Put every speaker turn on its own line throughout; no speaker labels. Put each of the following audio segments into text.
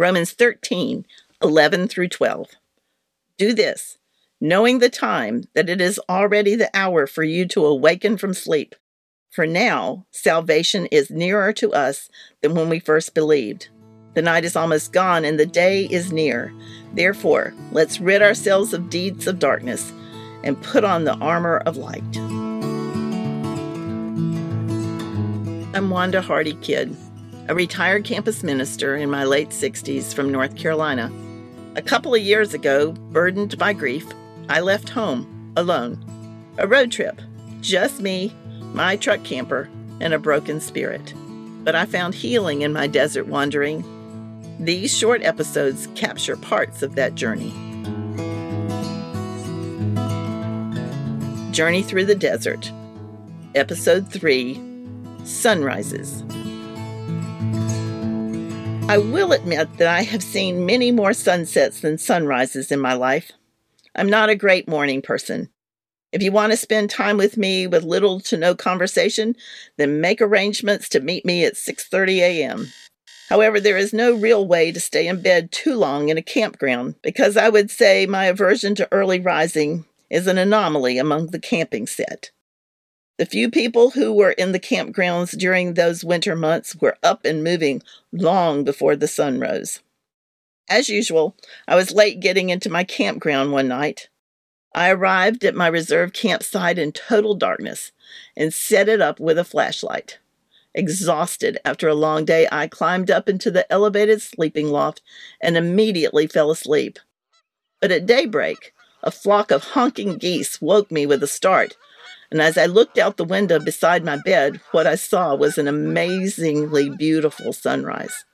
Romans 13, 11 through 12. Do this, knowing the time that it is already the hour for you to awaken from sleep. For now, salvation is nearer to us than when we first believed. The night is almost gone and the day is near. Therefore, let's rid ourselves of deeds of darkness and put on the armor of light. I'm Wanda Hardee Kidd, a retired campus minister in my late 60s from North Carolina. A couple of years ago, burdened by grief, I left home alone. A road trip, just me, my truck camper, and a broken spirit. But I found healing in my desert wandering. These short episodes capture parts of that journey. Journey Through the Desert, Episode 3 Sunrises. I will admit that I have seen many more sunsets than sunrises in my life. I'm not a great morning person. If you want to spend time with me with little to no conversation, then make arrangements to meet me at 6:30 a.m. However, there is no real way to stay in bed too long in a campground because I would say my aversion to early rising is an anomaly among the camping set. The few people who were in the campgrounds during those winter months were up and moving long before the sun rose. As usual, I was late getting into my campground one night. I arrived at my reserve campsite in total darkness and set it up with a flashlight. Exhausted after a long day, I climbed up into the elevated sleeping loft and immediately fell asleep. But at daybreak, a flock of honking geese woke me with a start, and as I looked out the window beside my bed, what I saw was an amazingly beautiful sunrise.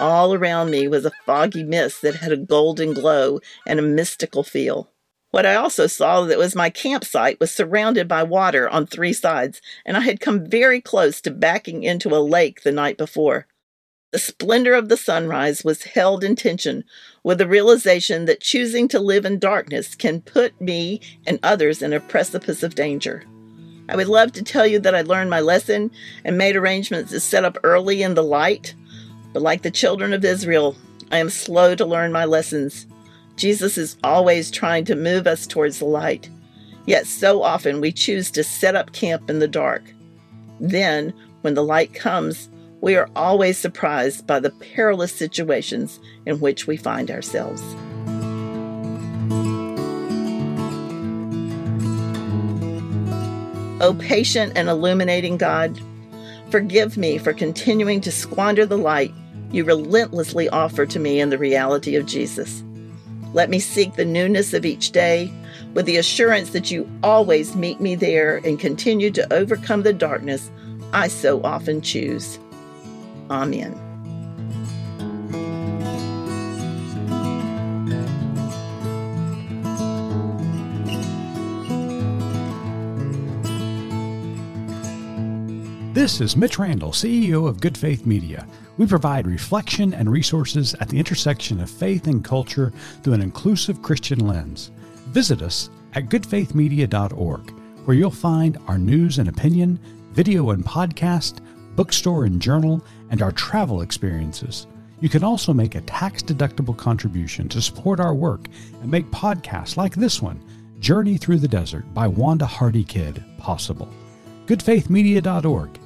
All around me was a foggy mist that had a golden glow and a mystical feel. What I also saw that was my campsite was surrounded by water on three sides, and I had come very close to backing into a lake the night before. The splendor of the sunrise was held in tension with the realization that choosing to live in darkness can put me and others in a precipice of danger. I would love to tell you that I learned my lesson and made arrangements to set up early in the light, but like the children of Israel, I am slow to learn my lessons. Jesus is always trying to move us towards the light, yet so often we choose to set up camp in the dark. Then, when the light comes, we are always surprised by the perilous situations in which we find ourselves. O patient and illuminating God, forgive me for continuing to squander the light you relentlessly offer to me in the reality of Jesus. Let me seek the newness of each day with the assurance that you always meet me there and continue to overcome the darkness I so often choose. Amen.
This is Mitch Randall, CEO of Good Faith Media. We provide reflection and resources at the intersection of faith and culture through an inclusive Christian lens. Visit us at goodfaithmedia.org, where you'll find our news and opinion, video and podcast, bookstore and journal, and our travel experiences. You can also make a tax deductible contribution to support our work and make podcasts like this one, Journey Through the Desert by Wanda Hardee Kidd, possible. GoodFaithMedia.org.